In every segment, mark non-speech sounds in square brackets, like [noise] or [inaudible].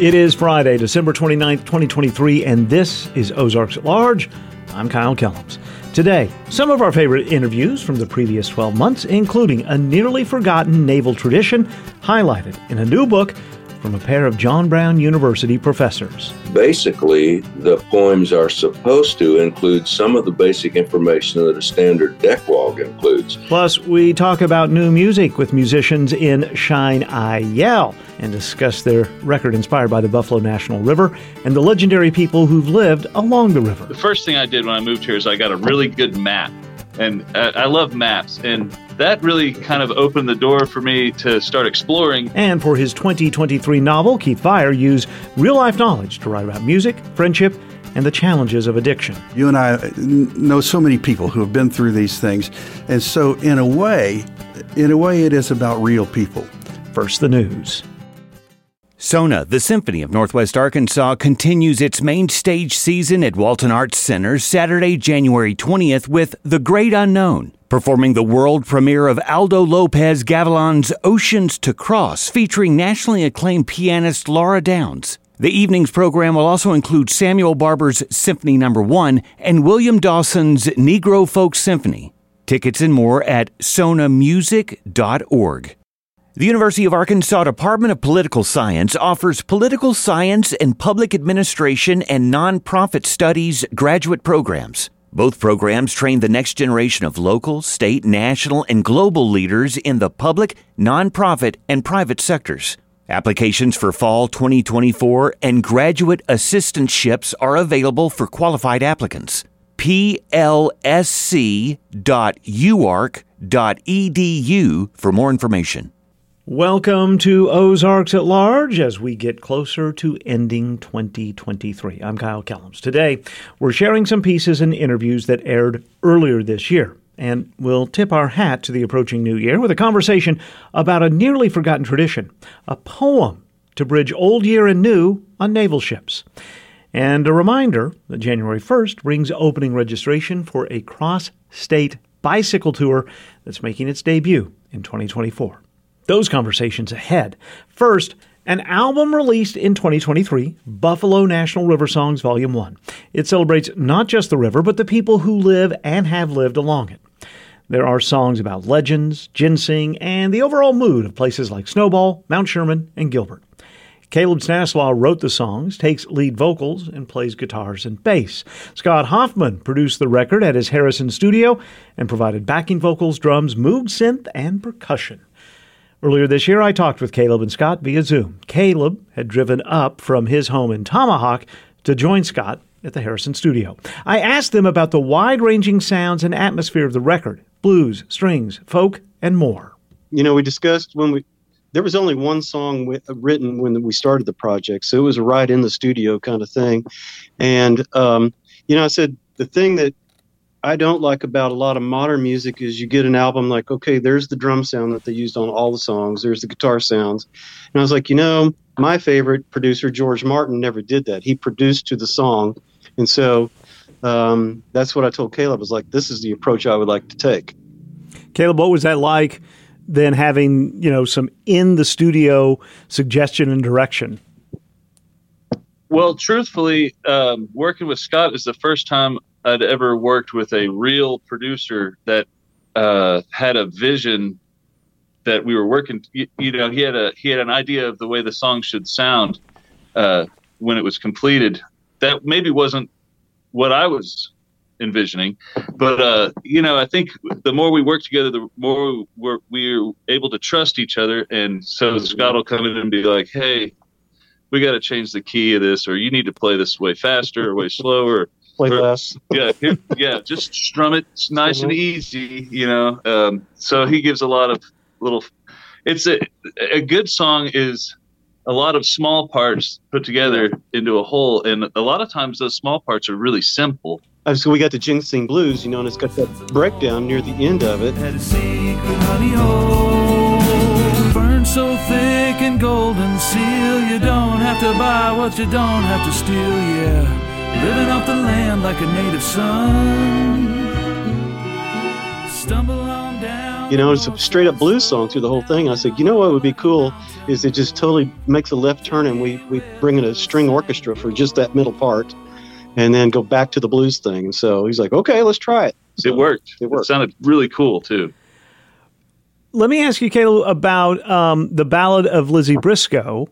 It is Friday, December 29th, 2023, and this is Ozarks at Large. I'm Kyle Kellums. Today, some of our favorite interviews from the previous 12 months, including a nearly forgotten naval tradition highlighted in a new book from a pair of John Brown University professors. Basically, the poems are supposed to include some of the basic information that a standard deck log includes. Plus, we talk about new music with musicians in Shine Eye Yell and discuss their record inspired by the Buffalo National River and the legendary people who've lived along the river. The first thing I did when I moved here is I got a really good map. And I love maps. And that really kind of opened the door for me to start exploring. And for his 2023 novel, Keith Vire used real life knowledge to write about music, friendship, and the challenges of addiction. You and I know so many people who have been through these things. And so, in a way, in a way, it is about real people. First, the news. SONA, the Symphony of Northwest Arkansas, continues its main stage season at Walton Arts Center Saturday, January 20th with The Great Unknown, performing the world premiere of Aldo Lopez Gavilan's Oceans to Cross, featuring nationally acclaimed pianist Laura Downs. The evening's program will also include Samuel Barber's Symphony no. 1 and William Dawson's Negro Folk Symphony. Tickets and more at sonamusic.org. The University of Arkansas Department of Political Science offers political science and public administration and nonprofit studies graduate programs. Both programs train the next generation of local, state, national, and global leaders in the public, nonprofit, and private sectors. Applications for fall 2024 and graduate assistantships are available for qualified applicants. plsc.uark.edu for more information. Welcome to Ozarks at Large as we get closer to ending 2023. I'm Kyle Kellums. Today, we're sharing some pieces and interviews that aired earlier this year. And we'll tip our hat to the approaching new year with a conversation about a nearly forgotten tradition, a poem to bridge old year and new on naval ships. And a reminder that January 1st brings opening registration for a cross state bicycle tour that's making its debut in 2024 those conversations ahead. First, an album released in 2023, Buffalo National River Songs Volume 1. It celebrates not just the river, but the people who live and have lived along it. There are songs about legends, ginseng, and the overall mood of places like Snowball, Mount Sherman, and Gilbert. Caleb Stanislaw wrote the songs, takes lead vocals, and plays guitars and bass. Scott Hoffman produced the record at his Harrison studio and provided backing vocals, drums, Moog synth, and percussion. Earlier this year, I talked with Caleb and Scott via Zoom. Caleb had driven up from his home in Tomahawk to join Scott at the Harrison studio. I asked them about the wide ranging sounds and atmosphere of the record blues, strings, folk, and more. You know, we discussed when we, there was only one song written when we started the project, so it was a right in the studio kind of thing. And, um, you know, I said, the thing that I don't like about a lot of modern music is you get an album like, okay, there's the drum sound that they used on all the songs, there's the guitar sounds. And I was like, you know, my favorite producer, George Martin, never did that. He produced to the song. And so um, that's what I told Caleb was like, this is the approach I would like to take. Caleb, what was that like then having, you know, some in the studio suggestion and direction? Well, truthfully, um, working with Scott is the first time I'd ever worked with a real producer that uh, had a vision that we were working. You, you, know, he had a he had an idea of the way the song should sound uh, when it was completed. That maybe wasn't what I was envisioning, but uh, you know, I think the more we work together, the more we're we're able to trust each other. And so Scott will come in and be like, "Hey, we got to change the key of this, or you need to play this way faster or way slower." Play less. yeah, yeah, just strum it it's nice mm-hmm. and easy, you know. Um, so he gives a lot of little. It's a a good song is a lot of small parts put together into a whole, and a lot of times those small parts are really simple. So we got the Ginseng Blues, you know, and it's got that breakdown near the end of it. Had a secret honey hole, burn so thick and golden seal, you don't have to buy what you don't have to steal, yeah. Living off the land like a native son. Stumble on down. You know, it's a straight up blues song through the whole thing. I said, you know what would be cool is it just totally makes a left turn and we, we bring in a string orchestra for just that middle part and then go back to the blues thing. And so he's like, okay, let's try it. So it worked. It worked. It sounded really cool too. Let me ask you, Caleb, about um, the Ballad of Lizzie Briscoe.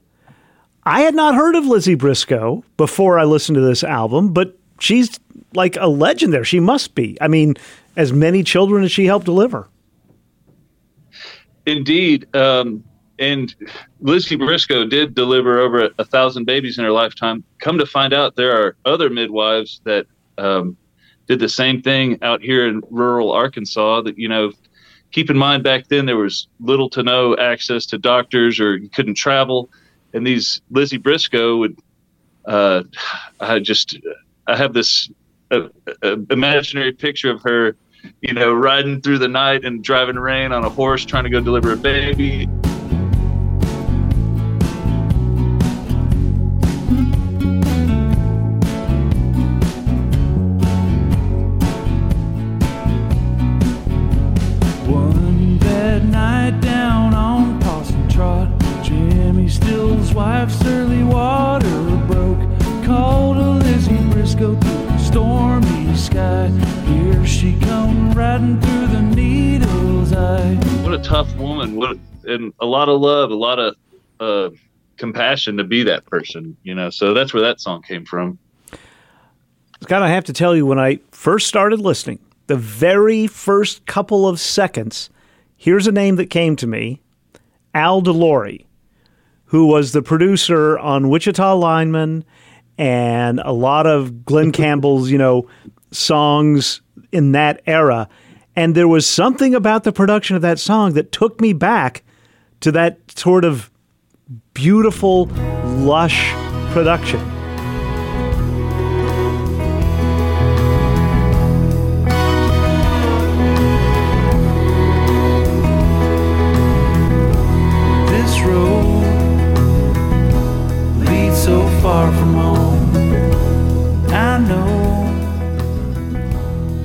I had not heard of Lizzie Briscoe before I listened to this album, but she's like a legend there. She must be. I mean, as many children as she helped deliver. Indeed. Um, and Lizzie Briscoe did deliver over a, a, thousand babies in her lifetime. Come to find out, there are other midwives that um, did the same thing out here in rural Arkansas. That you know, keep in mind back then there was little to no access to doctors, or you couldn't travel. And these Lizzie Briscoe would, uh, I just, I have this uh, uh, imaginary picture of her, you know, riding through the night and driving rain on a horse, trying to go deliver a baby. What a tough woman! What and a lot of love, a lot of uh, compassion to be that person. You know, so that's where that song came from. Scott, I have to tell you, when I first started listening, the very first couple of seconds, here's a name that came to me Al DeLory who was the producer on Wichita Lineman and a lot of Glen [laughs] Campbell's, you know, songs in that era. And there was something about the production of that song that took me back to that sort of beautiful, lush production.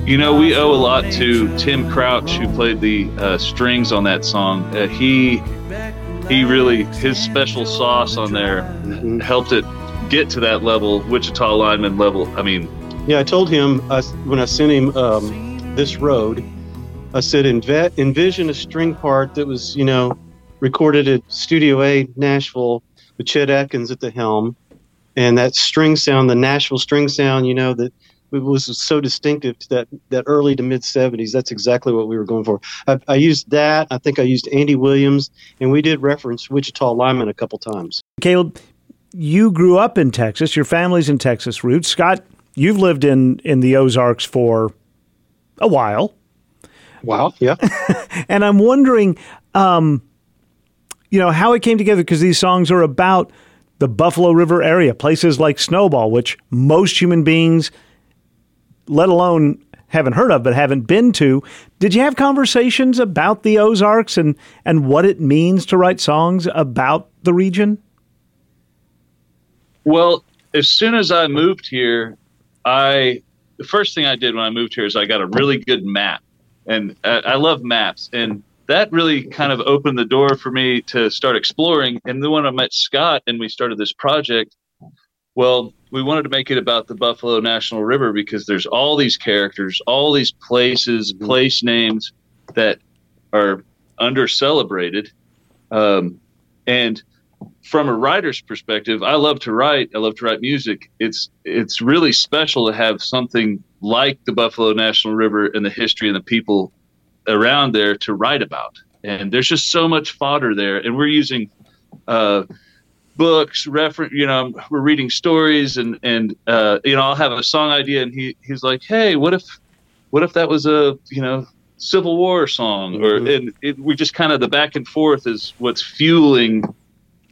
You know, we owe a lot to Tim Crouch, who played the uh, strings on that song. Uh, he he really his special sauce on there mm-hmm. helped it get to that level, Wichita lineman level. I mean, yeah, I told him uh, when I sent him um, this road, I said Env- envision a string part that was you know recorded at Studio A Nashville with Chet Atkins at the helm, and that string sound, the Nashville string sound, you know that it was so distinctive to that that early to mid 70s that's exactly what we were going for. I, I, used that. I think i used andy williams and we did reference wichita lineman a couple times. Caleb you grew up in texas. Your family's in texas roots. Scott you've lived in in the ozarks for a while. Wow yeah. [laughs] And i'm wondering um, you know how it came together because these songs are about the buffalo river area places like snowball which most human beings let alone haven't heard of but haven't been to. Did you have conversations about the Ozarks and and what it means to write songs about the region? Well, as soon as I moved here, I the first thing I did when I moved here is I got a really good map, and I, I love maps, and that really kind of opened the door for me to start exploring. And then when I met Scott and we started this project, well, we wanted to make it about the Buffalo National River because there's all these characters, all these places, mm-hmm. place names that are under celebrated. Um, and from a writer's perspective, I love to write. I love to write music. It's it's really special to have something like the Buffalo National River and the history and the people around there to write about. And there's just so much fodder there. And we're using uh, books reference you know we're reading stories and and uh, you know i'll have a song idea and he he's like hey what if what if that was a you know civil war song? Mm-hmm. or and it, we just kind of the back and forth is what's fueling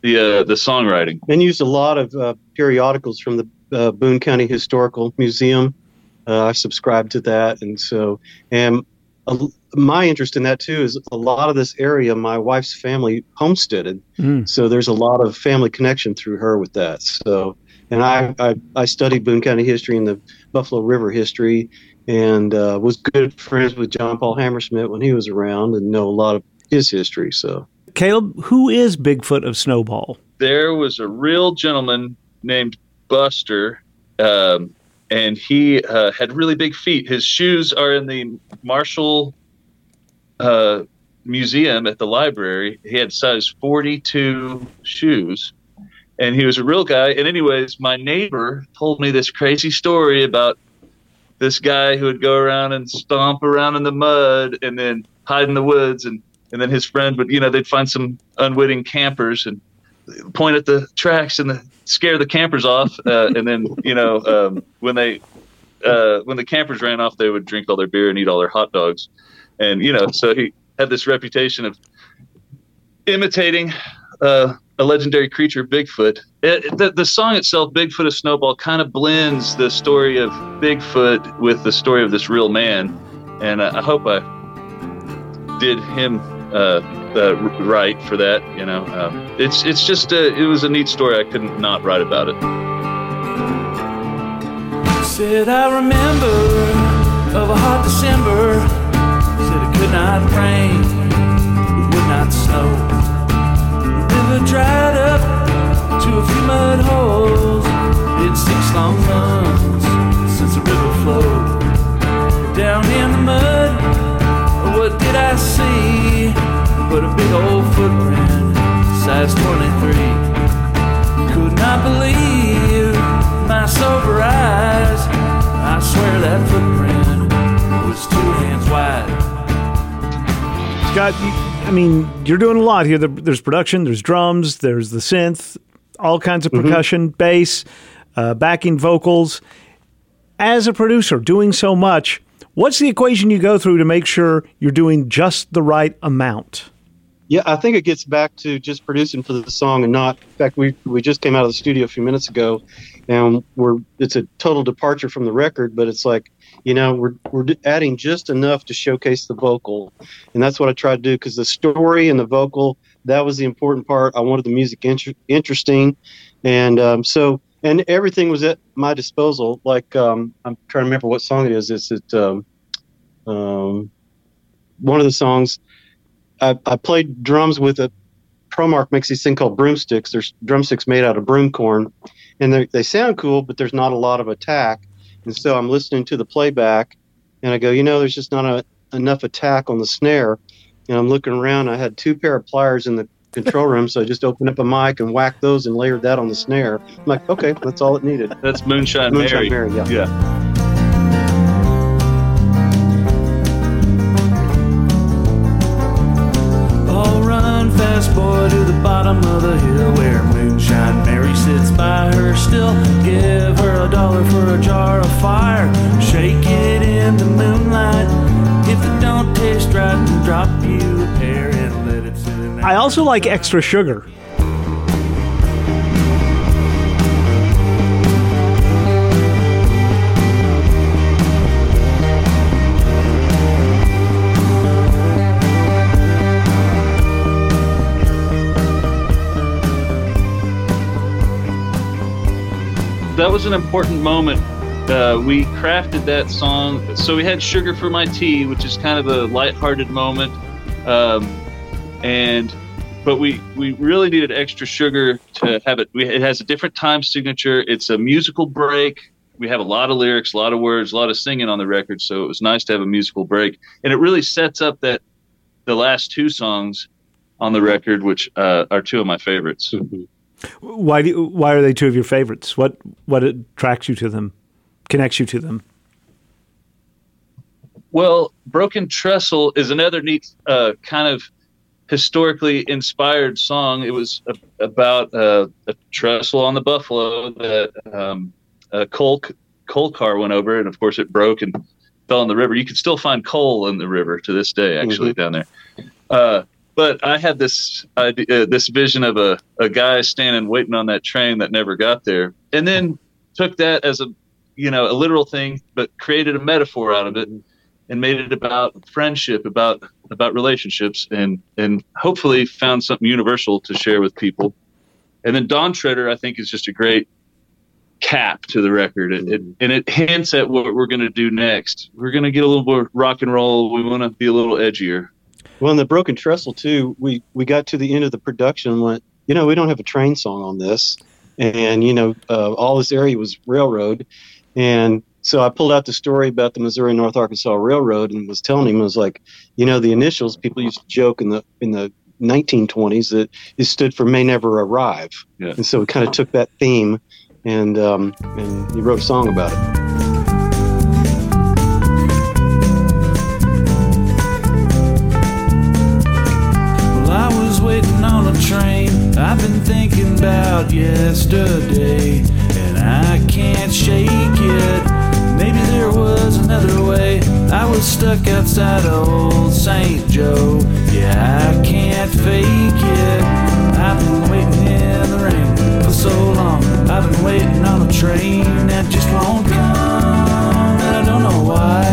the uh, the songwriting. And used a lot of uh, periodicals from the uh, boone county historical museum. Uh, i subscribe to that and so and my interest in that too is a lot of this area my wife's family homesteaded mm. so there's a lot of family connection through her with that so and I, I, I studied Boone County history and the Buffalo River history, and uh, was good friends with John Paul Hammerschmidt when he was around, and know a lot of his history. So, Caleb, who is Bigfoot of Snowball? There was a real gentleman named Buster, um, and he uh, had really big feet. His shoes are in the Marshall uh, Museum at the library. He had size 42 shoes, and he was a real guy. And, anyways, my neighbor told me this crazy story about this guy who would go around and stomp around in the mud and then hide in the woods and and then his friend would you know they'd find some unwitting campers and point at the tracks and the, scare the campers off uh, and then you know um, when they uh, when the campers ran off they would drink all their beer and eat all their hot dogs and you know so he had this reputation of imitating uh, a legendary creature, Bigfoot. It, the, the song itself, Bigfoot of Snowball, kind of blends the story of Bigfoot with the story of this real man. And I, I hope I did him uh, uh, right for that. You know, um, it's it's just a, it was a neat story. I couldn't not write about it. Said I remember of a hot December. Could not rain, it would not snow. The river dried up to a few mud holes. It's six long months since the river flowed. Down in the mud, what did I see? But a big old footprint, size 23. Could not believe my sober eyes. I swear that footprint was two hands wide. Scott, I mean, you're doing a lot here. There's production, there's drums, there's the synth, all kinds of percussion, bass, uh, backing vocals. As a producer, doing so much, what's the equation you go through to make sure you're doing just the right amount? Yeah, I think it gets back to just producing for the song and not. In fact, we we just came out of the studio a few minutes ago, and we're it's a total departure from the record, but it's like you know we're we're adding just enough to showcase the vocal, and that's what I tried to do because the story and the vocal that was the important part. I wanted the music inter- interesting, and um, so and everything was at my disposal. Like um, I'm trying to remember what song it is. It's it um, um, one of the songs. I, I played drums with a Promark makes these thing called broomsticks. There's drumsticks made out of broom corn, and they they sound cool, but there's not a lot of attack. And so I'm listening to the playback, and I go, you know, there's just not a, enough attack on the snare. And I'm looking around. I had two pair of pliers in the control room, so I just opened up a mic and whacked those and layered that on the snare. I'm like, okay, that's all it needed. That's Moonshine, Moonshine Mary. Mary, yeah. Yeah. Jar of fire. Shake it in the moonlight. If it don't taste right, then drop you a and let it sit in I also like extra sugar. That was an important moment. Uh, we crafted that song. So we had Sugar for My Tea, which is kind of a lighthearted moment. Um, and but we we really needed extra sugar to have it. We, it has a different time signature. It's a musical break. We have a lot of lyrics, a lot of words, a lot of singing on the record. So it was nice to have a musical break, and it really sets up that the last two songs on the record, which uh, are two of my favorites. Why do you, why are they two of your favorites? What what attracts you to them? Connects you to them? Well, Broken Trestle is another neat uh, kind of historically inspired song. It was a, about uh, a trestle on the buffalo that um, a coal coal car went over, and of course it broke and fell in the river. You can still find coal in the river to this day, actually, down there. Uh, but I had this idea, uh, this vision of a, a guy standing waiting on that train that never got there, and then took that as a you know a literal thing, but created a metaphor out of it and made it about friendship, about about relationships, and and hopefully found something universal to share with people. And then Dawn Treader, I think, is just a great cap to the record, it, it, and it hints at what we're going to do next. We're going to get a little more rock and roll. We want to be a little edgier. Well, in the Broken Trestle too, we we got to the end of the production and went, you know, we don't have a train song on this, and you know, uh, all this area was railroad, and so I pulled out the story about the Missouri North Arkansas Railroad and was telling him, I was like, you know, the initials people used to joke in the in the 1920s that it stood for may never arrive, Yeah. and so we kind of took that theme and um, and he wrote a song about it. Train I've been thinking about yesterday, and I can't shake it. Maybe there was another way. I was stuck outside old St. Joe. Yeah, I can't fake it. I've been waiting in the rain for so long. I've been waiting on a train that just won't come, and I don't know why.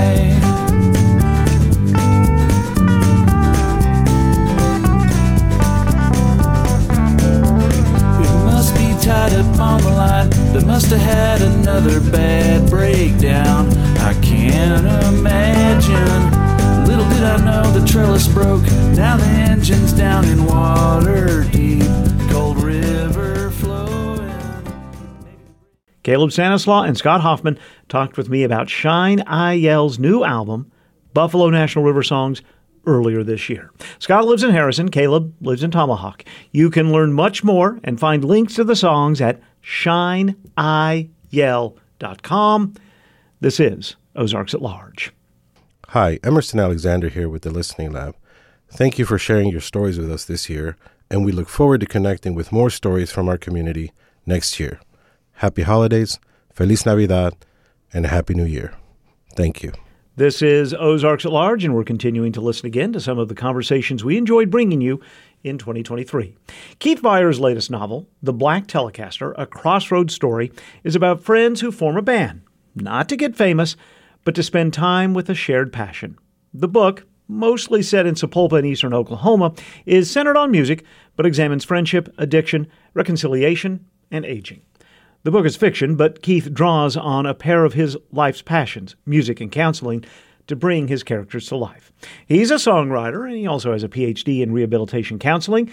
Tied up on the line. They must have had another bad breakdown. I can't imagine. Little did I know the trellis broke. Now the engine's down in water deep. Cold river flowing. Caleb Stanislaw and Scott Hoffman talked with me about Shine Eye Yell's new album, Buffalo National River Songs, earlier this year. Scott lives in Harrison, Caleb lives in Tomahawk. You can learn much more and find links to the songs at shineyell.com. This is Ozarks at Large. Hi, Emerson Alexander here with the Listening Lab. Thank you for sharing your stories with us this year, and we look forward to connecting with more stories from our community next year. Happy holidays, Feliz Navidad, and a Happy New Year. Thank you. This is Ozarks at Large, and we're continuing to listen again to some of the conversations we enjoyed bringing you in 2023. Keith Vire's latest novel, The Black Telecaster, a crossroads story, is about friends who form a band, not to get famous, but to spend time with a shared passion. The book, mostly set in Sapulpa in eastern Oklahoma, is centered on music, but examines friendship, addiction, reconciliation, and aging. The book is fiction, but Keith draws on a pair of his life's passions, music and counseling, to bring his characters to life. He's a songwriter, and he also has a PhD in rehabilitation counseling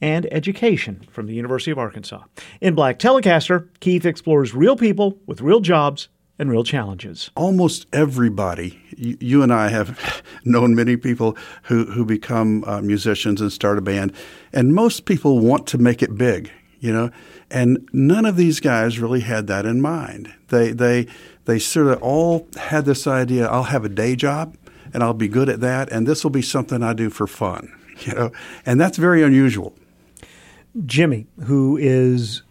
and education from the University of Arkansas. In Black Telecaster, Keith explores real people with real jobs and real challenges. almost everybody, you, and I have [laughs] known many people who, who become uh, musicians and start a band, and most people want to make it big, you know, and none of these guys really had that in mind. They, they, they sort of all had this idea I'll have a day job and I'll be good at that, and this will be something I do for fun, [laughs] you know, and that's very unusual. Jimmy, who is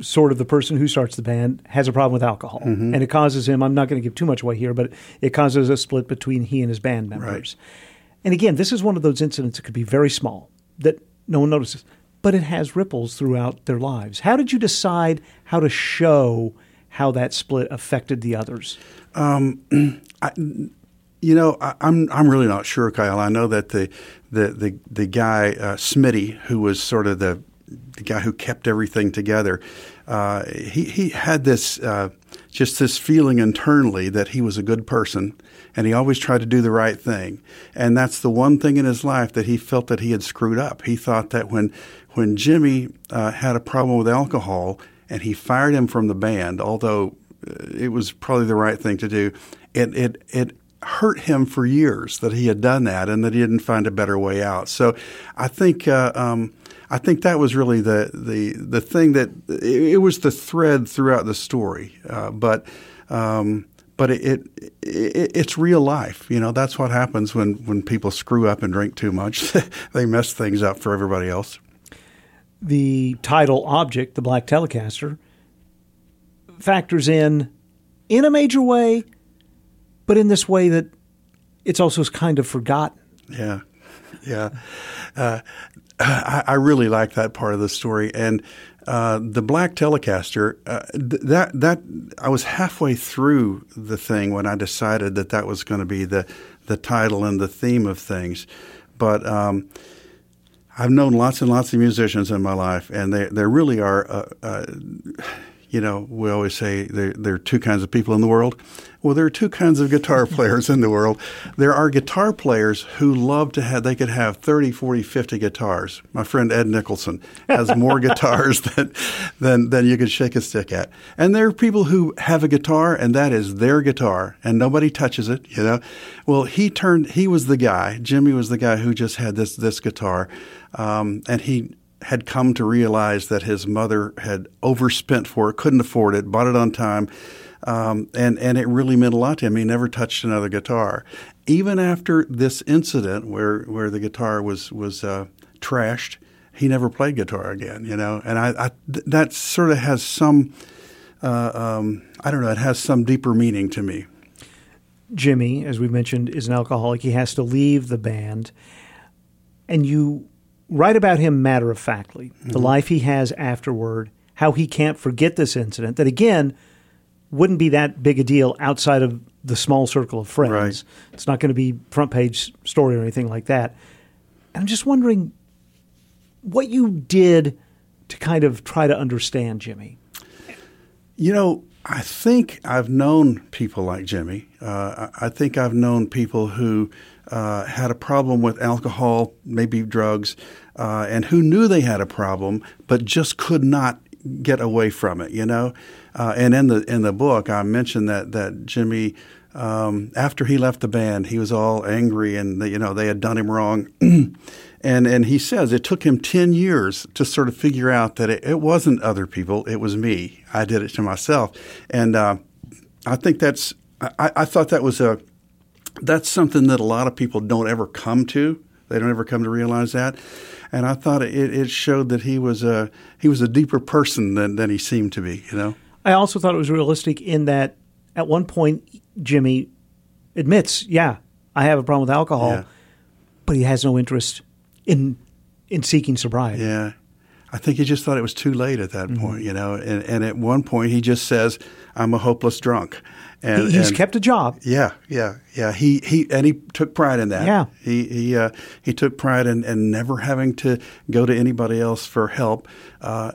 sort of the person who starts the band, has a problem with alcohol. Mm-hmm. And it causes him, I'm not going to give too much away here, but it causes a split between he and his band members. And again, this is one of those incidents that could be very small that no one notices, but it has ripples throughout their lives. How did you decide how to show how that split affected the others? [clears throat] You know, I, I'm I'm really not sure, Kyle. I know that the the the, the guy uh, Smitty, who was sort of the the guy who kept everything together, uh, he he had this uh, just this feeling internally that he was a good person, and he always tried to do the right thing. And that's the one thing in his life that he felt that he had screwed up. He thought that when when Jimmy uh, had a problem with alcohol and he fired him from the band, although uh, it was probably the right thing to do, it it it hurt him for years that he had done that and that he didn't find a better way out. So I think uh, um, I think that was really the the the thing that it, it was the thread throughout the story. Uh, but um, but it, it, it it's real life. You know that's what happens when when people screw up and drink too much. [laughs] they mess things up for everybody else. The title object, the Black Telecaster, factors in in a major way, but in this way that it's also kind of forgotten. Yeah, yeah. Uh, I, I really like that part of the story, and uh, the Black Telecaster. Uh, th- that that I was halfway through the thing when I decided that that was going to be the the title and the theme of things, but. Um, I've known lots and lots of musicians in my life, and they there really are, uh, uh, you know, we always say there, there are two kinds of people in the world. Well, there are two kinds of guitar [laughs] players in the world. There are guitar players who love to have, they could have 30, 40, 50 guitars. My friend Ed Nicholson has more [laughs] guitars than, than, than you could shake a stick at. And there are people who have a guitar and that is their guitar and nobody touches it, you know. Well, he turned, he was the guy, Jimmy was the guy who just had this, this guitar. Um, and he, had come to realize that his mother had overspent for it, couldn't afford it, bought it on time, um, and and it really meant a lot to him. He never touched another guitar, even after this incident where where the guitar was was uh, trashed. He never played guitar again, you know, and I, I that sort of has some, uh, um, I don't know, it has some deeper meaning to me. Jimmy, as we mentioned, is an alcoholic. He has to leave the band, and you write about him matter of factly, mm-hmm. the life he has afterward, how he can't forget this incident, that again wouldn't be that big a deal outside of the small circle of friends. Right. It's not going to be front page story or anything like that. And I'm just wondering what you did to kind of try to understand Jimmy. You know, I think I've known people like Jimmy. Uh, I think I've known people who uh, had a problem with alcohol, maybe drugs, uh, and who knew they had a problem but just could not get away from it. You know, uh, and in the in the book, I mentioned that that Jimmy. Um, after he left the band, he was all angry, and you know they had done him wrong. [clears throat] and and he says it took him ten years to sort of figure out that it, it wasn't other people, it was me. I did it to myself, and uh, I think that's. I, I thought that was a that's something that a lot of people don't ever come to. They don't ever come to realize that. And I thought it, it showed that he was a he was a deeper person than, than he seemed to be. You know. I also thought it was realistic in that at one point Jimmy admits, yeah, I have a problem with alcohol, yeah. but he has no interest in in seeking sobriety. Yeah. I think he just thought it was too late at that mm-hmm. point, you know. And, and at one point, he just says, "I'm a hopeless drunk." And, he's and, kept a job. Yeah, yeah, yeah. He he and he took pride in that. Yeah, he he uh, he took pride in, in never having to go to anybody else for help. Uh,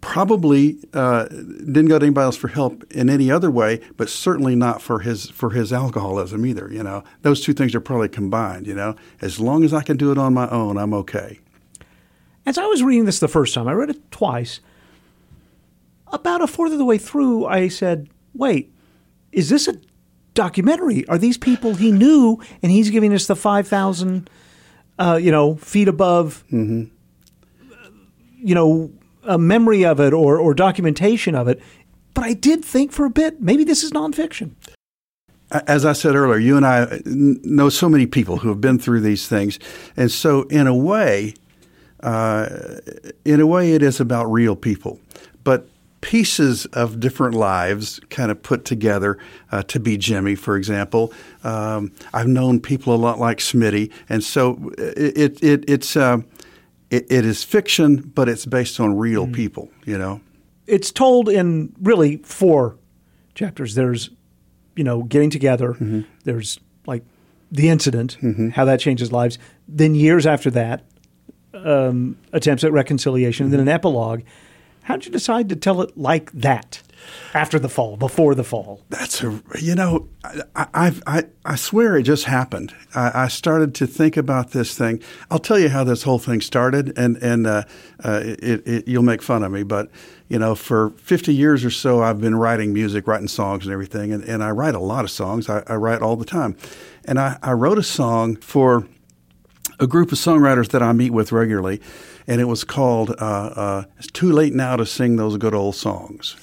probably uh, didn't go to anybody else for help in any other way, but certainly not for his for his alcoholism either. You know, those two things are probably combined. You know, as long as I can do it on my own, I'm okay. As I was reading this the first time, I read it twice. About a fourth of the way through, I said, "Wait, is this a documentary? Are these people he knew, and he's giving us the five thousand, uh, you know, feet above, mm-hmm. you know, a memory of it or or documentation of it?" But I did think for a bit, maybe this is nonfiction. As I said earlier, you and I know so many people who have been through these things, and so in a way, uh, in a way, it is about real people. But pieces of different lives kind of put together uh, to be Jimmy, for example. Um, I've known people a lot like Smitty, and so it, it it's uh, it, it is fiction, but it's based on real mm-hmm. people. You know, it's told in really four chapters. There's you know getting together. Mm-hmm. There's like the incident, mm-hmm. how that changes lives. Then years after that, um, attempts at reconciliation, and then an epilogue how did you decide to tell it like that? After the fall, before the fall. That's a you know, I I I swear it just happened. I, I, started to think about this thing. I'll tell you how this whole thing started, and and uh, uh, it, it, you'll make fun of me, but you know, for 50 years or so, I've been writing music, writing songs, and everything, and, and I write a lot of songs. I, I write all the time, and I, I wrote a song for a group of songwriters that I meet with regularly and it was called uh, uh, "It's Too Late Now to Sing Those Good Old Songs."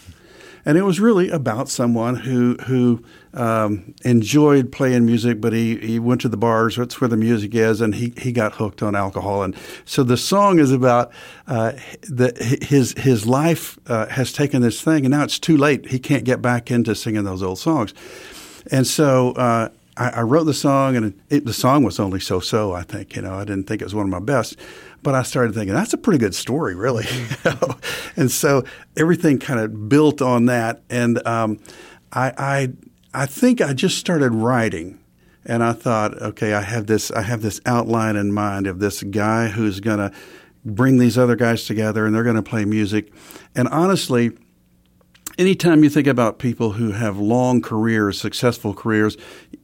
And it was really about someone who who um, enjoyed playing music, but he, he went to the bars. That's where the music is, and he, he got hooked on alcohol. And so the song is about uh, the, his his life uh, has taken this thing, and now it's too late. He can't get back into singing those old songs. And so uh, I, I, wrote the song, and it, the song was only so so. I think you know I didn't think it was one of my best. But I started thinking that's a pretty good story, really. [laughs] and so everything kind of built on that. And um, I, I, I think I just started writing, and I thought, okay, I have this, I have this outline in mind of this guy who's going to bring these other guys together, and they're going to play music. And honestly, anytime you think about people who have long careers, successful careers,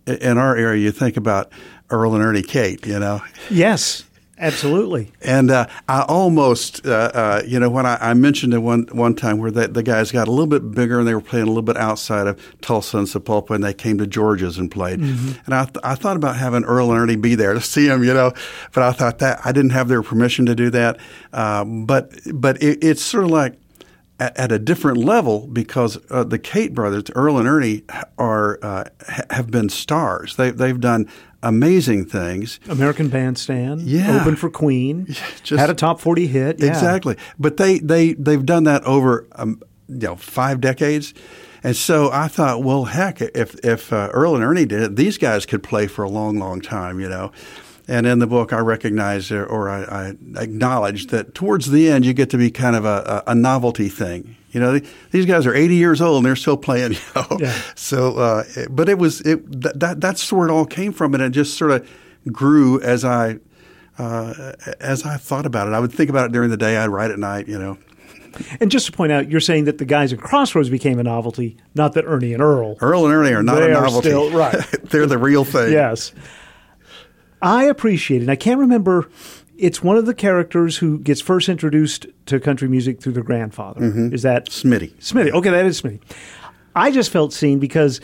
in our area, you think about Earl and Ernie Cate, you know? Yes, absolutely. And uh, I almost, uh, uh, you know, when I, I, mentioned it one one time where the, the guys got a little bit bigger and they were playing a little bit outside of Tulsa and Sapulpa, and they came to Georgia's and played. Mm-hmm. And I, th- I thought about having Earl and Ernie be there to see them, you know, but I thought that I didn't have their permission to do that. Um, but but it, it's sort of like at, at a different level because uh, the Cate brothers, Earl and Ernie, are uh, have been stars. They they've done amazing things. American Bandstand, yeah, open for Queen, [laughs] Just, had a top forty hit, yeah. exactly. But they they they've done that over um, you know five decades. And so I thought, well, heck, if if uh, Earl and Ernie did it, these guys could play for a long, long time, you know. And in the book, I recognize or I, I acknowledge that towards the end, you get to be kind of a, a novelty thing. You know, these guys are 80 years old and they're still playing. [laughs] You know, yeah. so uh, but it was it that that's where it all came from, and it just sort of grew as I uh, as I thought about it. I would think about it during the day. I'd write at night. You know. And just to point out, you're saying that the guys at Crossroads became a novelty, not that Ernie and Earl. Earl and Ernie are not a novelty. Still, right. [laughs] They're the real thing. Yes. I appreciate it. I can't remember. It's one of the characters who gets first introduced to country music through their grandfather. Mm-hmm. Is that Smitty? Smitty. Okay, that is Smitty. I just felt seen because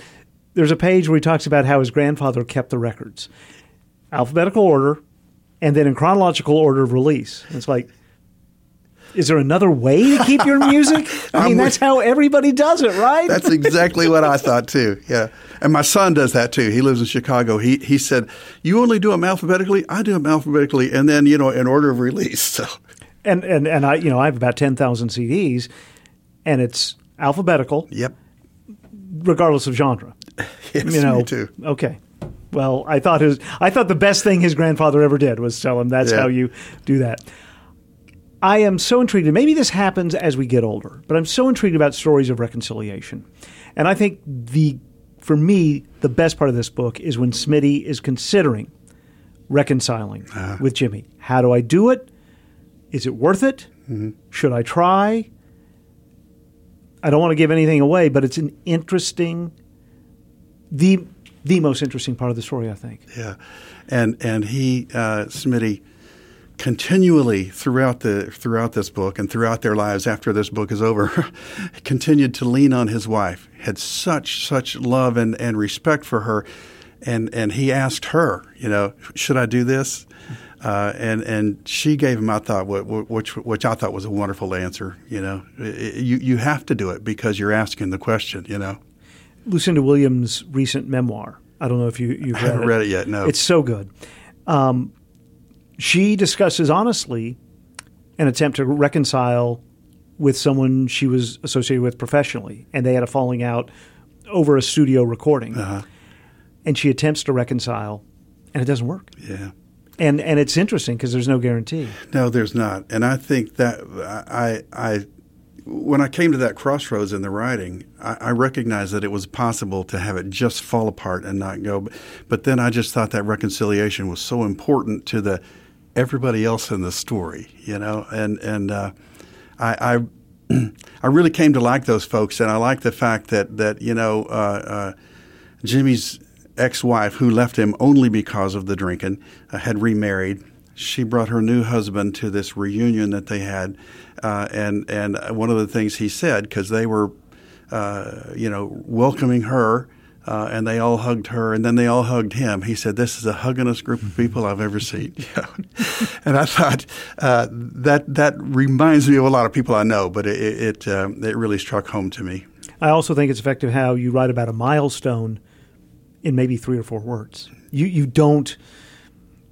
there's a page where he talks about how his grandfather kept the records, alphabetical order, and then in chronological order of release. And it's like is there another way to keep your music? [laughs] I mean, that's how everybody does it, right? That's exactly what I thought too. Yeah, and my son does that too. He lives in Chicago. He he said, "You only do them alphabetically. I do them alphabetically, and then you know in order of release." [laughs] So, and and and I you know I have about ten thousand CDs, and it's alphabetical. Yep. Regardless of genre. [laughs] yes, you know, me too. Okay. Well, I thought his I thought the best thing his grandfather ever did was tell him that's yeah. how you do that. I am so intrigued, and maybe this happens as we get older, but I'm so intrigued about stories of reconciliation. And I think the, for me, the best part of this book is when Smitty is considering reconciling uh with Jimmy. How do I do it? Is it worth it? Mm-hmm. Should I try? I don't want to give anything away, but it's an interesting, the the most interesting part of the story, I think. Yeah, and and he uh, Smitty continually throughout the throughout this book and throughout their lives after this book is over [laughs] continued to lean on his wife had such such love and, and respect for her. And and he asked her you know should I do this? Uh, and and she gave him I thought which which I thought was a wonderful answer you know. You you have to do it because you're asking the question you know. Lucinda Williams recent memoir. I don't know if you you've read I haven't it. read it yet no. It's so good. Um, she discusses honestly an attempt to reconcile with someone she was associated with professionally, and they had a falling out over a studio recording. Uh-huh. And she attempts to reconcile, and it doesn't work. Yeah. And and it's interesting because there's no guarantee. No, there's not. And I think that I I when I came to that crossroads in the writing, I, I, recognized that it was possible to have it just fall apart and not go. But then I just thought that reconciliation was so important to the everybody else in the story, you know, and and uh, I, I, [clears throat] I really came to like those folks, and I like the fact that that you know uh, uh, Jimmy's ex-wife, who left him only because of the drinking, uh, had remarried. She brought her new husband to this reunion that they had, uh, and and one of the things he said because they were, uh, you know, welcoming her uh, and they all hugged her, and then they all hugged him. He said, "This is the huggingest group of people I've ever seen." [laughs] [laughs] and I thought uh, that that reminds me of a lot of people I know, but it it, uh, it really struck home to me. I also think it's effective how you write about a milestone in maybe three or four words. You you don't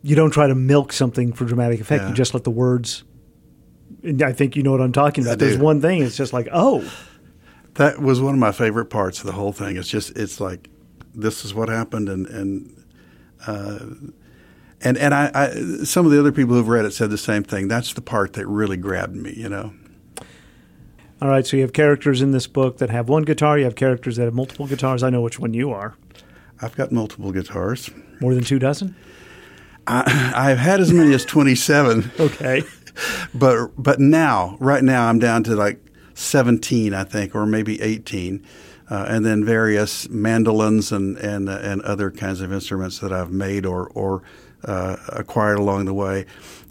you don't try to milk something for dramatic effect. Yeah. You just let the words. I think you know what I'm talking about. There's one thing. It's just like, oh, that was one of my favorite parts of the whole thing. It's just it's like this is what happened, and and uh, and and I, I some of the other people who've read it said the same thing. That's the part that really grabbed me, you know. All right, so you have characters in this book that have one guitar. You have characters that have multiple guitars. I know which one you are. I've got multiple guitars. More than two dozen. I, I've had as many as twenty-seven. [laughs] okay, but but now, right now, I'm down to like 17, I think, or maybe 18. Uh, and then various mandolins and and uh, and other kinds of instruments that I've made or or uh, acquired along the way.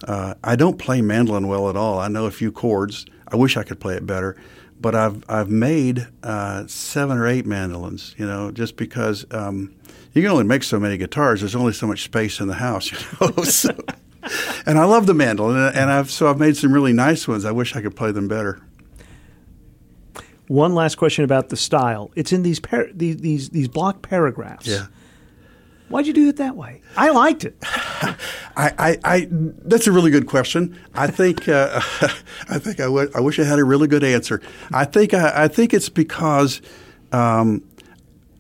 Uh, I don't play mandolin well at all. I know a few chords. I wish I could play it better, but I've I've made uh, seven or eight mandolins. You know, just because um, you can only make so many guitars. There's only so much space in the house. [laughs] You know, so, and I love the mandolin, and I've so I've made some really nice ones. I wish I could play them better. One last question about the style. It's in these par- these, these these block paragraphs. Yeah. Why'd you do it that way? I liked it. [laughs] I, I, I, that's a really good question. I think, uh, [laughs] I think I, w- I wish I had a really good answer. I think, I, I think it's because, um,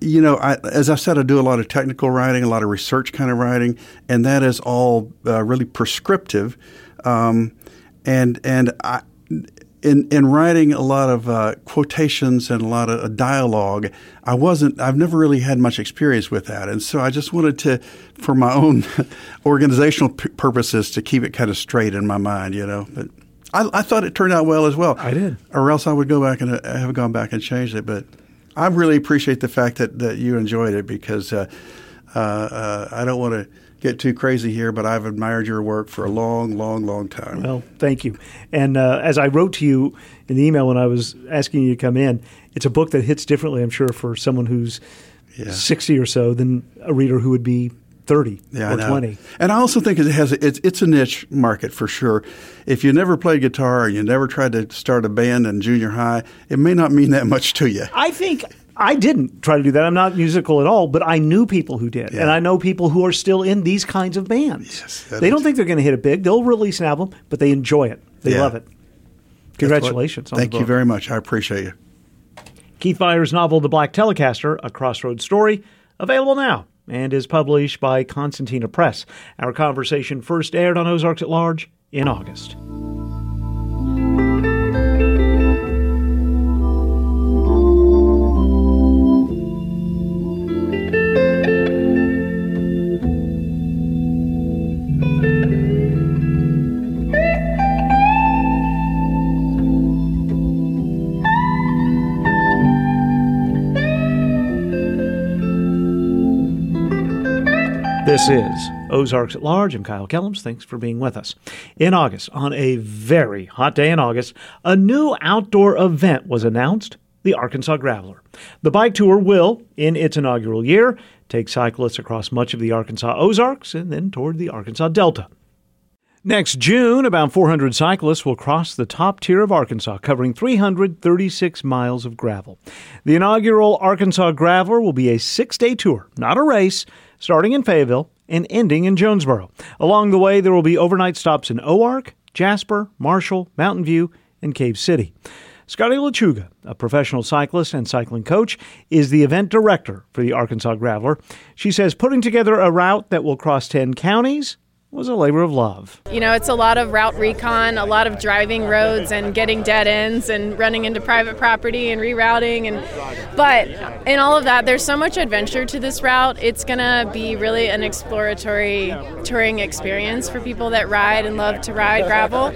you know, I, as I said, I do a lot of technical writing, a lot of research kind of writing, and that is all uh, really prescriptive. Um, and and I, in in writing a lot of uh, quotations and a lot of dialogue, I wasn't. I've never really had much experience with that, and so I just wanted to, for my own [laughs] organizational p- purposes, to keep it kind of straight in my mind, you know. But I, I, thought it turned out well as well. I did, or else I would go back and uh, have gone back and changed it. But I really appreciate the fact that that you enjoyed it because uh, uh, uh I don't want to get too crazy here, but I've admired your work for a long, long, long time. Well, thank you. And uh, as I wrote to you in the email when I was asking you to come in, it's a book that hits differently, I'm sure, for someone who's yeah. 60 or so than a reader who would be 30 yeah, or 20. And I also think it has a, it's it's a niche market for sure. If you never played guitar or you never tried to start a band in junior high, it may not mean that much to you. I think I didn't try to do that. I'm not musical at all, but I knew people who did. Yeah. And I know people who are still in these kinds of bands. Yes, they is. don't think they're going to hit it big. They'll release an album, but they enjoy it. They yeah. love it. Congratulations. Thank you very much. I appreciate you. Keith Vire's novel, The Black Telecaster, A Crossroads Story, available now and is published by Constantina Press. Our conversation first aired on Ozarks at Large in August. This is Ozarks at Large. I'm Kyle Kellums. Thanks for being with us. In August, on a very hot day in August, a new outdoor event was announced the Arkansas Graveler. The bike tour will, in its inaugural year, take cyclists across much of the Arkansas Ozarks and then toward the Arkansas Delta. Next June, about 400 cyclists will cross the top tier of Arkansas, covering 336 miles of gravel. The inaugural Arkansas Graveler will be a six day tour, not a race, starting in Fayetteville and ending in Jonesboro. Along the way, there will be overnight stops in Oark, Jasper, Marshall, Mountain View, and Cave City. Scotty Lechuga, a professional cyclist and cycling coach, is the event director for the Arkansas Graveler. She says putting together a route that will cross 10 counties was a labor of love. You know, it's a lot of route recon, a lot of driving roads and getting dead ends and running into private property and rerouting and but in all of that there's so much adventure to this route. It's going to be really an exploratory touring experience for people that ride and love to ride gravel.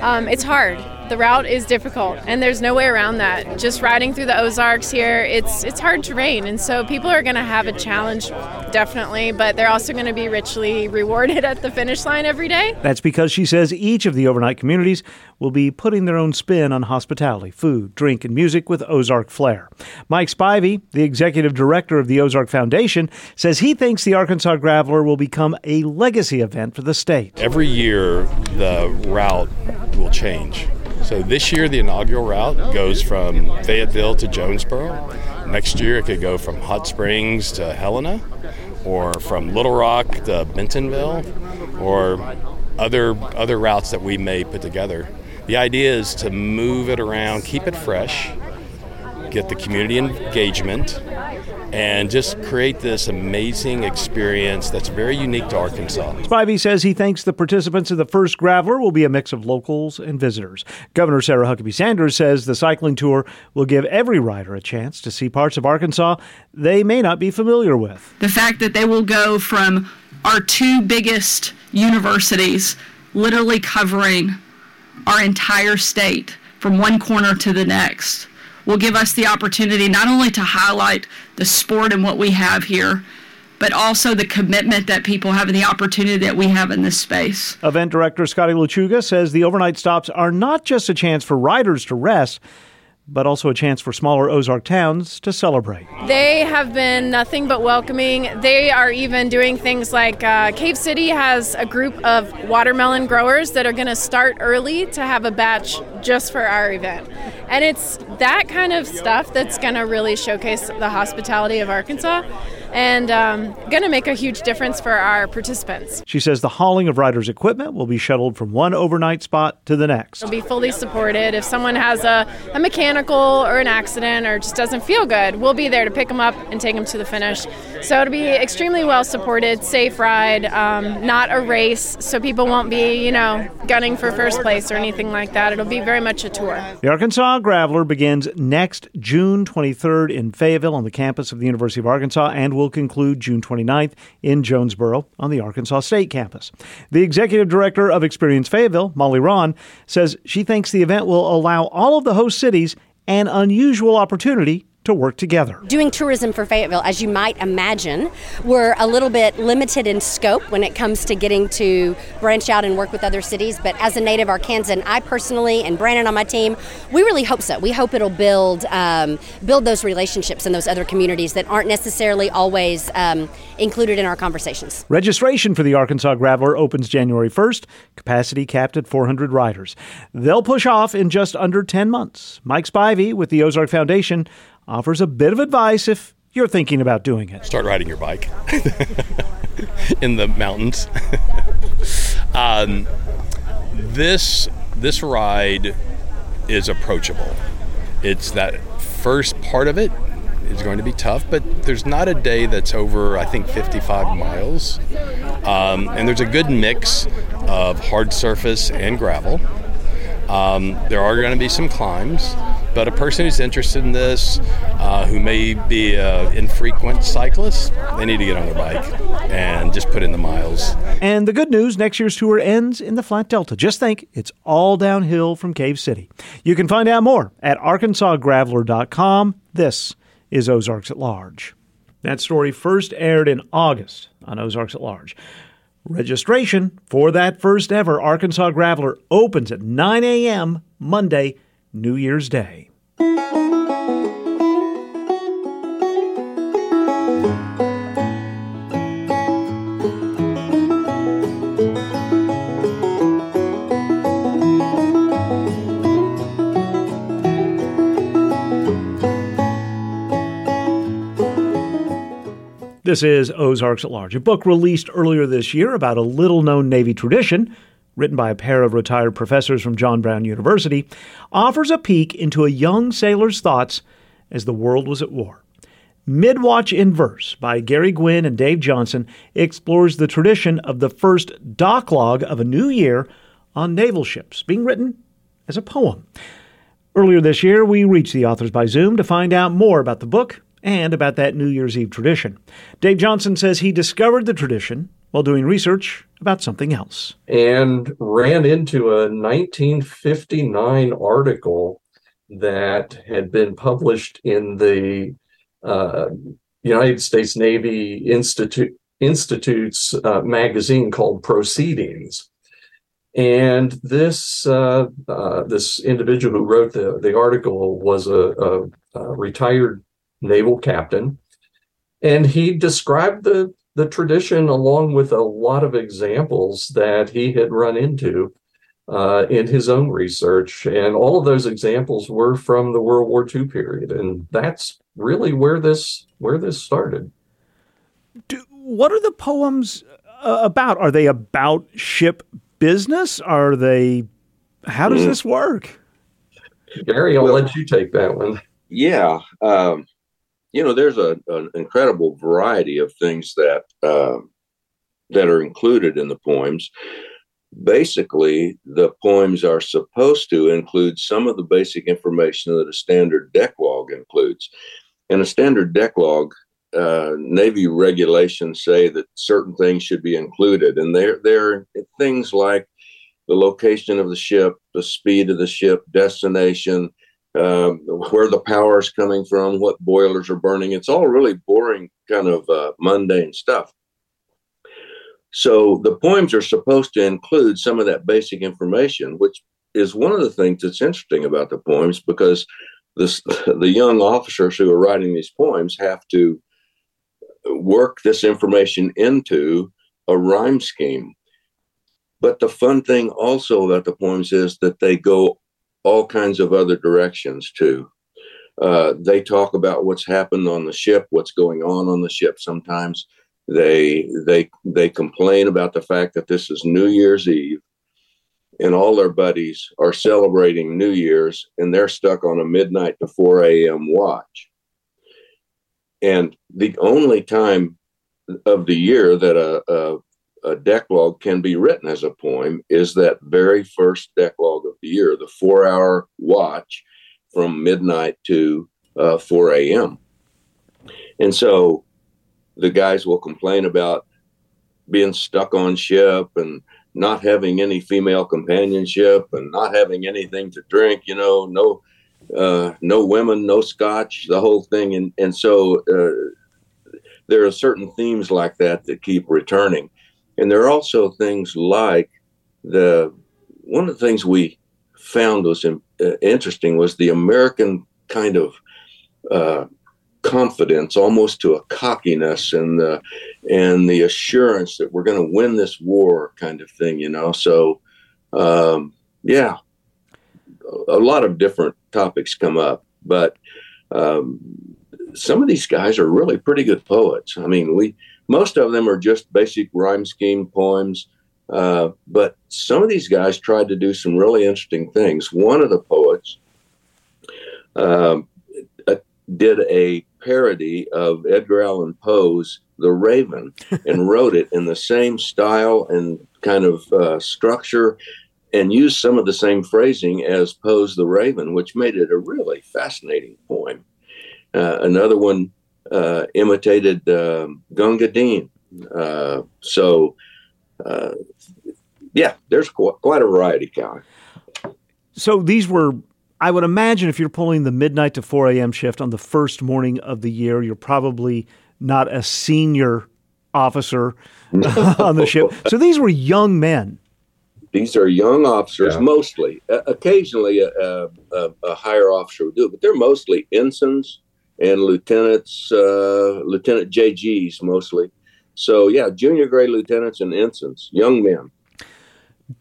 Um, it's hard the route is difficult and there's no way around that. Just riding through the ozarks here it's it's hard terrain and so people are going to have a challenge definitely but they're also going to be richly [laughs] rewarded at the finish line every day. That's because she says each of the overnight communities will be putting their own spin on hospitality food drink and music with ozark flair. Mike spivey the executive director of the ozark foundation says he thinks the arkansas graveler will become a legacy event for the state. Every year the route will change so this year, the inaugural route goes from Fayetteville to Jonesboro. Next year, it could go from Hot Springs to Helena, or from Little Rock to Bentonville, or other other routes that we may put together. The idea is to move it around, keep it fresh, get the community engagement, and just create this amazing experience that's very unique to Arkansas. Spivey says he thinks the participants of the first Graveler will be a mix of locals and visitors. Governor Sarah Huckabee Sanders says the cycling tour will give every rider a chance to see parts of Arkansas they may not be familiar with. The fact that they will go from our two biggest universities, literally covering our entire state, from one corner to the next will give us the opportunity not only to highlight the sport and what we have here, but also the commitment that people have and the opportunity that we have in this space. Event director Scotty Lechuga says the overnight stops are not just a chance for riders to rest but also a chance for smaller Ozark towns to celebrate. They have been nothing but welcoming. They are even doing things like uh, City has a group of watermelon growers that are going to start early to have a batch just for our event. And it's that kind of stuff that's going to really showcase the hospitality of Arkansas and um, going to make a huge difference for our participants. She says the hauling of riders' equipment will be shuttled from one overnight spot to the next. It'll be fully supported. If someone has a, a mechanical or an accident or just doesn't feel good, we'll be there to pick them up and take them to the finish. So it'll be extremely well supported, safe ride, um, not a race, so people won't be, you know, gunning for first place or anything like that. It'll be very much a tour. The Arkansas Graveler begins next June 23rd in Fayetteville on the campus of the University of Arkansas and will conclude June 29th in Jonesboro on the Arkansas State campus. The executive director of Experience Fayetteville, Molly Rawn, says she thinks the event will allow all of the host cities an unusual opportunity to work together. Doing tourism for Fayetteville, as you might imagine, we're a little bit limited in scope when it comes to getting to branch out and work with other cities. But as a native Arkansan, I personally and Brandon on my team, we really hope so. We hope it'll build um, build those relationships in those other communities that aren't necessarily always um, included in our conversations. Registration for the Arkansas Graveler opens January 1st. Capacity capped at 400 riders. They'll push off in just under 10 months. Mike Spivey with the Ozark Foundation offers a bit of advice if you're thinking about doing it. Start riding your bike [laughs] in the mountains. [laughs] um, this this ride is approachable. It's that first part of it is going to be tough, but there's not a day that's over I think 55 miles, um, and there's a good mix of hard surface and gravel. Um, there are going to be some climbs, but a person who's interested in this, uh, who may be an infrequent cyclist, they need to get on their bike and just put in the miles. And the good news next year's tour ends in the Flat Delta. Just think, it's all downhill from Cave City. You can find out more at arkansasgraveler.com. This is Ozarks at Large. That story first aired in August on Ozarks at Large. Registration for that first ever Arkansas Graveler opens at 9 a.m. Monday, New Year's Day. This is Ozarks at Large, a book released earlier this year about a little known Navy tradition, written by a pair of retired professors from John Brown University, offers a peek into a young sailor's thoughts as the world was at war. Midwatch in Verse by Gary Gwynn and Dave Johnson explores the tradition of the first deck log of a new year on naval ships, being written as a poem. Earlier this year, we reached the authors by Zoom to find out more about the book and about that New Year's Eve tradition. Dave Johnson says he discovered the tradition while doing research about something else. And ran into a 1959 article that had been published in the uh, United States Navy Institute Institute's uh, magazine called Proceedings. And this uh, uh this individual who wrote the, the article was a, a, a retired naval captain. And he described the, the tradition along with a lot of examples that he had run into uh, in his own research. And all of those examples were from the World War II period. And that's really where this where this started. Do, what are the poems uh, about? Are they about ship business? Are they how does mm. this work? Gary, I'll well, let you take that one. Yeah. Um, you know, there's a, an incredible variety of things that uh, that are included in the poems. Basically, the poems are supposed to include some of the basic information that a standard deck log includes. And a standard deck log, uh, Navy regulations say that certain things should be included, and they're they're things like the location of the ship, the speed of the ship, destination, um, where the power is coming from, what boilers are burning. It's all really boring, kind of uh, mundane stuff. So the poems are supposed to include some of that basic information, which is one of the things that's interesting about the poems because this, [laughs] the young officers who are writing these poems have to work this information into a rhyme scheme. But the fun thing also about the poems is that they go all kinds of other directions too. Uh, they talk about what's happened on the ship, what's going on on the ship. Sometimes they they they complain about the fact that this is New Year's Eve, and all their buddies are celebrating New Year's, and they're stuck on a midnight to four a.m. watch. And the only time of the year that a, a a deck log can be written as a poem is that very first deck log of the year, the four hour watch from midnight to uh, 4 a.m. And so the guys will complain about being stuck on ship and not having any female companionship and not having anything to drink, you know, no uh, no women, no scotch, the whole thing. And, and so uh, there are certain themes like that that keep returning. And there are also things like the one of the things we found was uh, interesting was the American kind of uh, confidence, almost to a cockiness, and the and the assurance that we're going to win this war, kind of thing. You know, so um, yeah, a lot of different topics come up, but um, some of these guys are really pretty good poets. I mean, we most of them are just basic rhyme scheme poems. Uh, but some of these guys tried to do some really interesting things. One of the poets um, uh, did a parody of Edgar Allan Poe's The Raven [laughs] and wrote it in the same style and kind of uh, structure and used some of the same phrasing as Poe's The Raven, which made it a really fascinating poem. Uh, another one uh, imitated um, Gunga Din. Uh, so, uh, yeah, there's qu- quite a variety, Cal. So these were, I would imagine, if you're pulling the midnight to 4 a.m. shift on the first morning of the year, you're probably not a senior officer [laughs] on the ship. So these were young men. These are young officers, yeah. mostly. Uh, occasionally, a, a, a, higher officer would do it, but they're mostly ensigns and lieutenants, uh, Lieutenant JGs mostly. So yeah, junior grade lieutenants and ensigns, young men.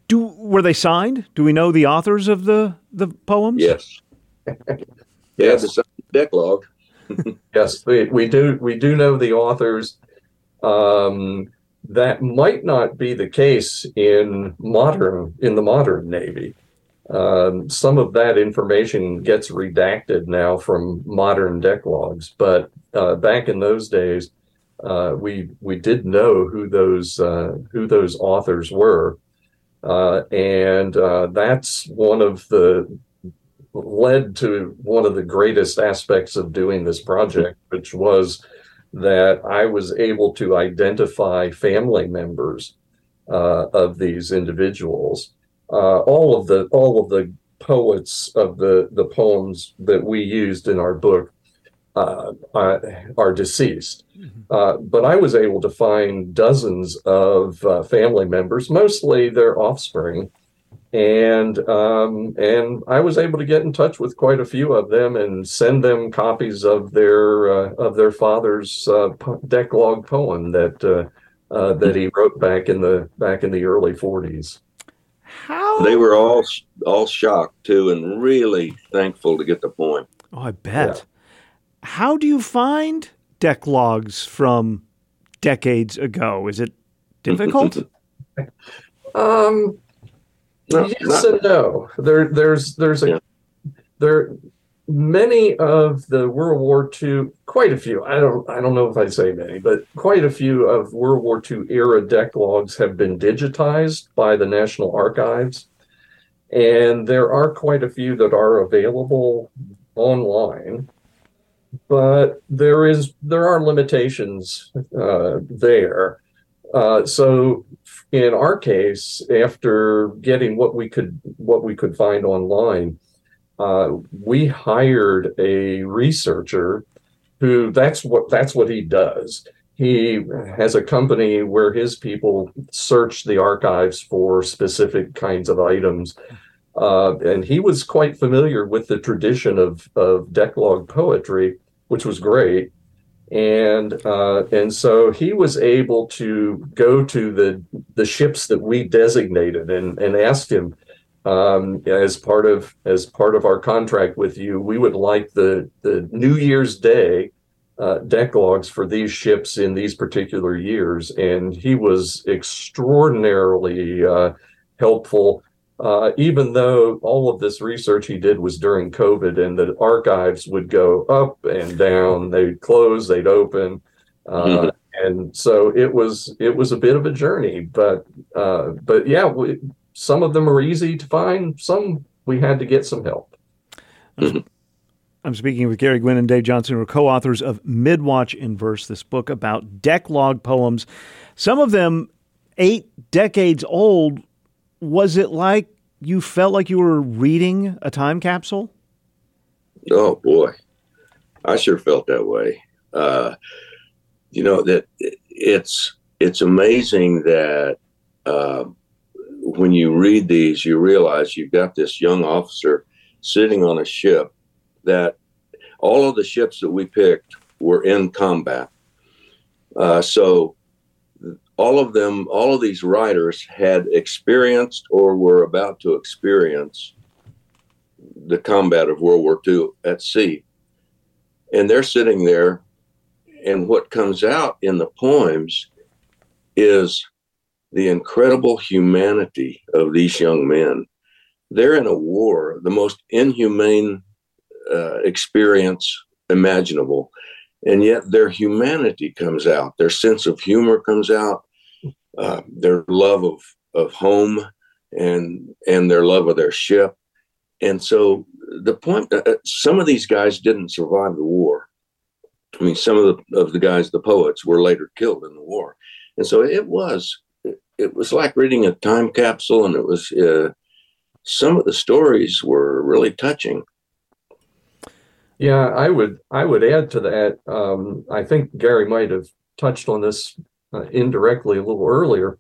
Do were they signed? Do we know the authors of the the poems? Yes. yeah, the deck log. [laughs] yes, we, we do we do know the authors. Um, that might not be the case in modern in the modern Navy. Um, some of that information gets redacted now from modern deck logs, but uh, back in those days, uh, we we did know who those uh, who those authors were, uh, and uh, that's one of the led to one of the greatest aspects of doing this project, which was that I was able to identify family members uh, of these individuals uh, all of the all of the poets of the the poems that we used in our book uh, are deceased. Mm-hmm. Uh, but I was able to find dozens of uh, family members, mostly their offspring, and um, and I was able to get in touch with quite a few of them and send them copies of their uh, of their father's uh, deck log poem that that he wrote back in the back in the early 40s. How they were all all shocked too, and really thankful to get the point. Oh, I bet. Yeah. How do you find deck logs from decades ago? Is it difficult? [laughs] um, no, yes not, and no. There, there's, there's a, yeah. there many of the World War II, quite a few. I don't, I don't know if I'd say many, but quite a few of World War II era deck logs have been digitized by the National Archives, and there are quite a few that are available online. But there is, there are limitations uh, there. Uh, so in our case, after getting what we could what we could find online, uh, we hired a researcher who that's what that's what he does. He has a company where his people search the archives for specific kinds of items. Uh, and he was quite familiar with the tradition of, of Deck log poetry, which was great and uh, and so he was able to go to the the ships that we designated and and asked him um, as part of as part of our contract with you, we would like the the New Year's Day uh, deck logs for these ships in these particular years, and he was extraordinarily uh, helpful uh, even though all of this research he did was during COVID and the archives would go up and down, they'd close, they'd open. Uh, mm-hmm. And so it was it was a bit of a journey, but uh, but yeah, we, some of them are easy to find. Some we had to get some help. [clears throat] I'm speaking with Gary Gwynn and Dave Johnson, who are co-authors of Midwatch in Verse, this book about deck log poems. Some of them eight decades old was it like you felt like you were reading a time capsule? Oh boy, I sure felt that way. Uh, you know that it's it's amazing that uh, when you read these, you realize you've got this young officer sitting on a ship that all of the ships that we picked were in combat. Uh, so all of them, all of these writers had experienced or were about to experience the combat of World War II at sea. And they're sitting there, and what comes out in the poems is the incredible humanity of these young men. They're in a war, the most inhumane uh, experience imaginable. And yet their humanity comes out, their sense of humor comes out, uh, their love of, of home and and their love of their ship. And so the point, uh, uh, some of these guys didn't survive the war. I mean, some of the of the guys, the poets, were later killed in the war, and so it was it, was like reading a time capsule, and it was uh, some of the stories were really touching. Yeah, I would I would add to that. Um, I think Gary might have touched on this uh, indirectly a little earlier,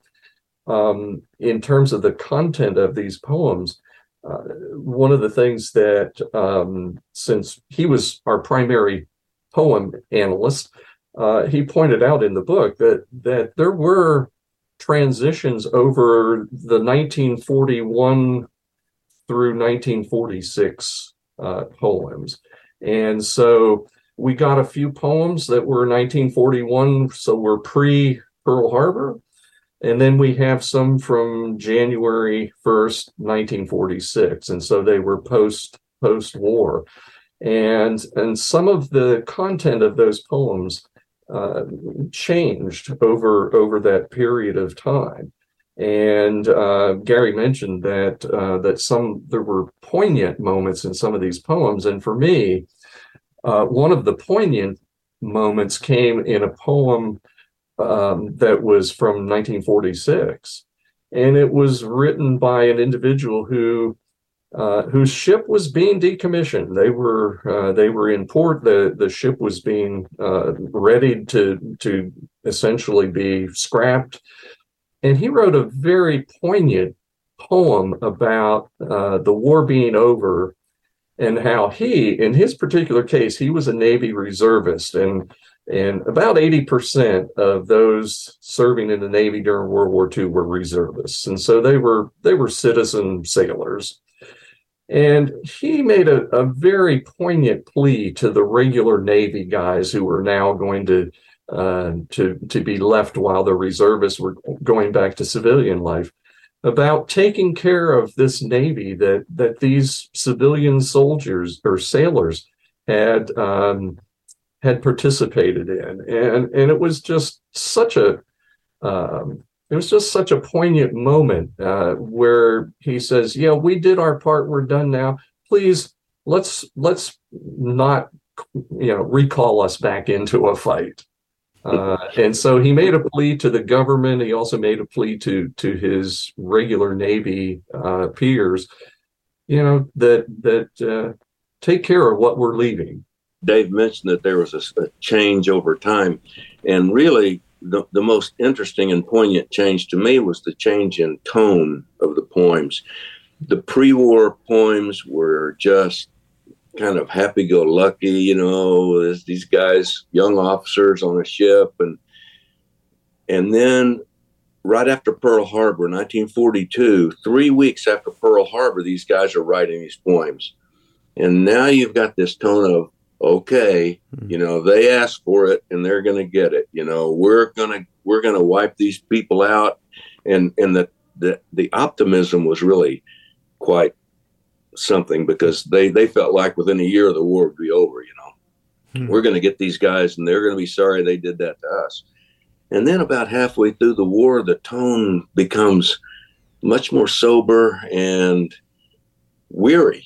um, in terms of the content of these poems, uh, one of the things that, um, since he was our primary poem analyst, uh, he pointed out in the book that that there were transitions over the 1941 through 1946 uh, poems, and so we got a few poems that were 1941, so we're pre Pearl Harbor. And then we have some from January 1st, 1946. And so they were post post war. And, and some of the content of those poems uh, changed over, over that period of time. And uh, Gary mentioned that uh, that some there were poignant moments in some of these poems, and for me, uh, one of the poignant moments came in a poem um, that was from 1946, and it was written by an individual who uh, whose ship was being decommissioned. They were uh, they were in port. the The ship was being uh, ready to to essentially be scrapped, and he wrote a very poignant poem about uh, the war being over and how he, in his particular case, he was a Navy reservist, and and about 80% of those serving in the Navy during World War II were reservists. And so they were they were citizen sailors. And he made a, a very poignant plea to the regular Navy guys who were now going to uh, to to be left while the reservists were going back to civilian life about taking care of this navy that that these civilian soldiers or sailors had um, had participated in, and and it was just such a um, it was just such a poignant moment uh, where he says, "Yeah, we did our part. We're done now. Please let's let's not you know recall us back into a fight." Uh, [laughs] and so he made a plea to the government. He also made a plea to to his regular Navy uh, peers, you know, that that uh, take care of what we're leaving. Dave mentioned that there was a, a change over time, and really the, the most interesting and poignant change to me was the change in tone of the poems. The pre-war poems were just kind of happy-go-lucky, you know, these guys, young officers on a ship, and and then right after Pearl Harbor, 1942, three weeks after Pearl Harbor, these guys are writing these poems, and now you've got this tone of okay, hmm. you know, they asked for it and they're going to get it. You know, we're going to we're going to wipe these people out, and and the the the optimism was really quite something because they they felt like within a year the war would be over. You know, hmm. we're going to get these guys and they're going to be sorry they did that to us. And then about halfway through the war, the tone becomes much more sober and weary.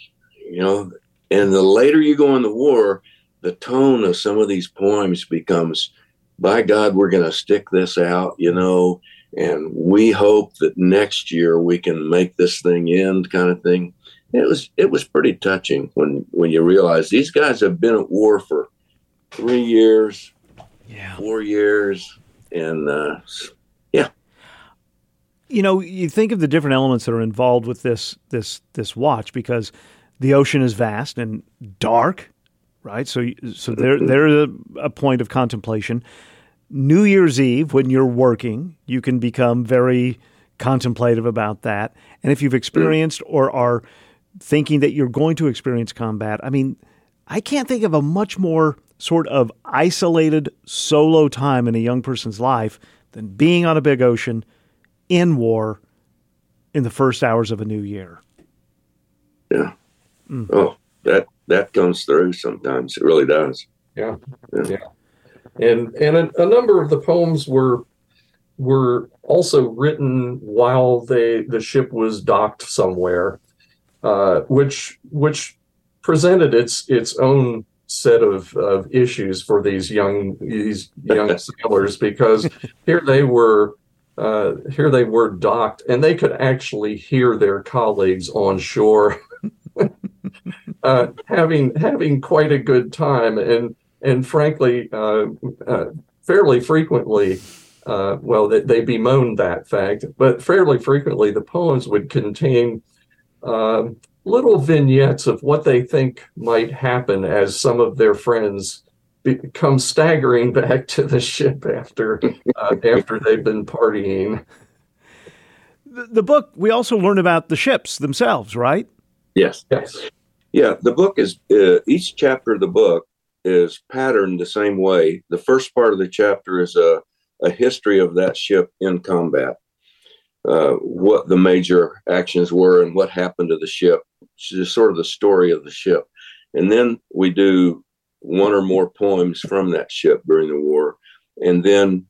You know, and the later you go in the war, the tone of some of these poems becomes, by God, we're going to stick this out, you know, and we hope that next year we can make this thing end, kind of thing. It was it was pretty touching when when you realize these guys have been at war for three years, yeah, four years, and uh, yeah, you know, you think of the different elements that are involved with this this this watch because the ocean is vast and dark, right? So so there there's a, a point of contemplation. New Year's Eve, when you're working, you can become very contemplative about that. And if you've experienced or are thinking that you're going to experience combat, I mean, I can't think of a much more sort of isolated solo time in a young person's life than being on a big ocean in war in the first hours of a new year. Yeah. Mm. Oh, that that comes through sometimes. It really does. Yeah. Yeah. yeah. And and a, a, number of the poems were were also written while they the ship was docked somewhere, uh, which which presented its its own set of, of issues for these young these young [laughs] sailors because here they were uh, here they were docked and they could actually hear their colleagues on shore [laughs] uh, having having quite a good time and and frankly uh, uh fairly frequently uh, well they, they, bemoaned that fact but fairly frequently the poems would contain um, little vignettes of what they think might happen as some of their friends come staggering [laughs] back to the ship after uh, after they've been partying. The, the, book we also learn about the ships themselves, right? Yes. Yes. Yeah, the book is uh, each chapter of the book is patterned the same way. The first part of the chapter is a a history of that ship in combat, uh, what the major actions were, and what happened to the ship. Just sort of the story of the ship, and then we do one or more poems from that ship during the war, and then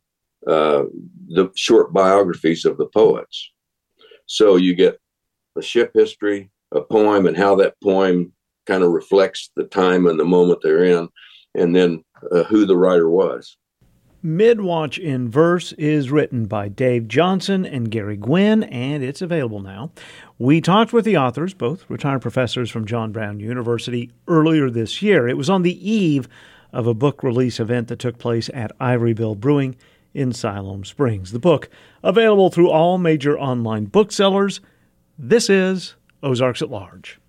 uh, the short biographies of the poets. So you get a ship history, a poem, and how that poem kind of reflects the time and the moment they're in, and then uh, who the writer was. Midwatch in Verse is written by Dave Johnson and Gary Gwynn, and it's available now. We talked with the authors, both retired professors from John Brown University, earlier this year. It was on the eve of a book release event that took place at Ivory Bill Brewing in Siloam Springs. The book, available through all major online booksellers. This is Ozarks at Large.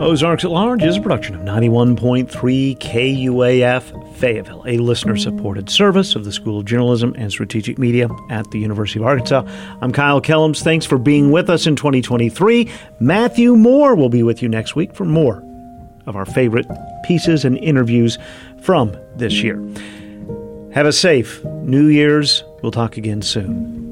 Ozarks at Large is a production of 91.3 KUAF Fayetteville, a listener supported service of the School of Journalism and Strategic Media at the University of Arkansas. I'm Kyle Kellums. Thanks for being with us in 2023. Matthew Moore will be with you next week for more of our favorite pieces and interviews from this year. Have a safe New Year's. We'll talk again soon.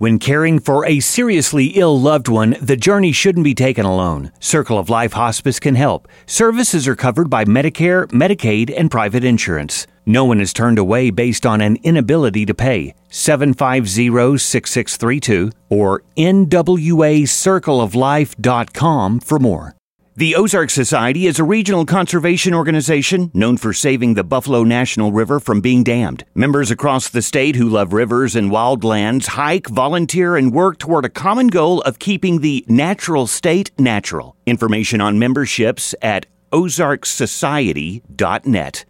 When caring for a seriously ill loved one, the journey shouldn't be taken alone. Circle of Life Hospice can help. Services are covered by Medicare, Medicaid, and private insurance. No one is turned away based on an inability to pay. 750 6632 or nwacircleoflife.com for more. The Ozark Society is a regional conservation organization known for saving the Buffalo National River from being dammed. Members across the state who love rivers and wildlands hike, volunteer, and work toward a common goal of keeping the natural state natural. Information on memberships at ozarksociety.net.